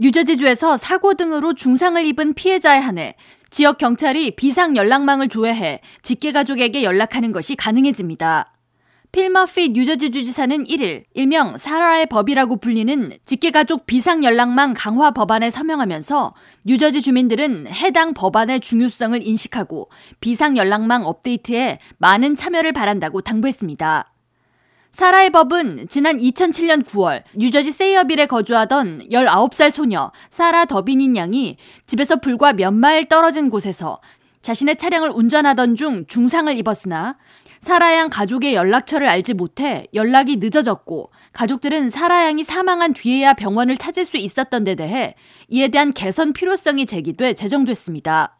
뉴저지주에서 사고 등으로 중상을 입은 피해자에 한해 지역 경찰이 비상 연락망을 조회해 직계 가족에게 연락하는 것이 가능해집니다. 필머피 뉴저지 주지사는 1일 일명 사라의 법이라고 불리는 직계가족 비상연락망 강화 법안에 서명하면서 뉴저지 주민들은 해당 법안의 중요성을 인식하고 비상연락망 업데이트에 많은 참여를 바란다고 당부했습니다. 사라의 법은 지난 2007년 9월 뉴저지 세이어빌에 거주하던 19살 소녀 사라 더비닌 양이 집에서 불과 몇 마일 떨어진 곳에서 자신의 차량을 운전하던 중 중상을 입었으나 사라 양 가족의 연락처를 알지 못해 연락이 늦어졌고 가족들은 사라 양이 사망한 뒤에야 병원을 찾을 수 있었던 데 대해 이에 대한 개선 필요성이 제기돼 제정됐습니다.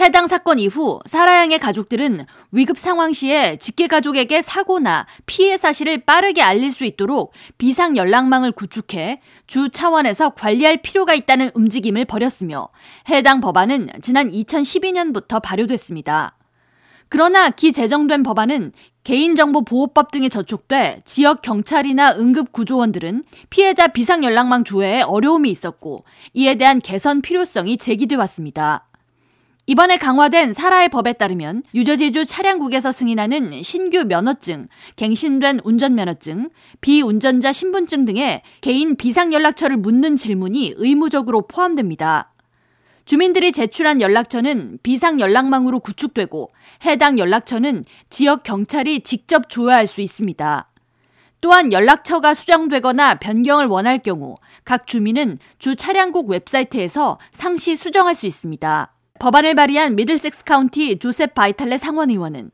해당 사건 이후 사라양의 가족들은 위급 상황 시에 직계 가족에게 사고나 피해 사실을 빠르게 알릴 수 있도록 비상 연락망을 구축해 주 차원에서 관리할 필요가 있다는 움직임을 벌였으며 해당 법안은 지난 2012년부터 발효됐습니다. 그러나 기 제정된 법안은 개인정보보호법 등에 저촉돼 지역 경찰이나 응급구조원들은 피해자 비상연락망 조회에 어려움이 있었고 이에 대한 개선 필요성이 제기돼 왔습니다. 이번에 강화된 사라의 법에 따르면 유저지주 차량국에서 승인하는 신규 면허증, 갱신된 운전면허증, 비운전자 신분증 등의 개인 비상연락처를 묻는 질문이 의무적으로 포함됩니다. 주민들이 제출한 연락처는 비상 연락망으로 구축되고 해당 연락처는 지역 경찰이 직접 조회할 수 있습니다. 또한 연락처가 수정되거나 변경을 원할 경우 각 주민은 주 차량국 웹사이트에서 상시 수정할 수 있습니다. 법안을 발의한 미들섹스 카운티 조셉 바이탈레 상원의원은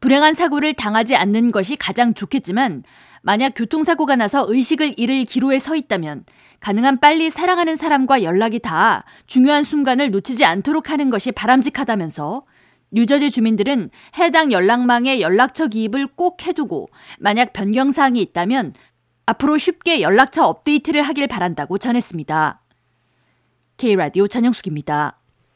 불행한 사고를 당하지 않는 것이 가장 좋겠지만 만약 교통사고가 나서 의식을 잃을 기로에 서 있다면 가능한 빨리 사랑하는 사람과 연락이 닿아 중요한 순간을 놓치지 않도록 하는 것이 바람직하다면서 뉴저지 주민들은 해당 연락망에 연락처 기입을 꼭 해두고 만약 변경 사항이 있다면 앞으로 쉽게 연락처 업데이트를 하길 바란다고 전했습니다. K라디오 전영숙입니다.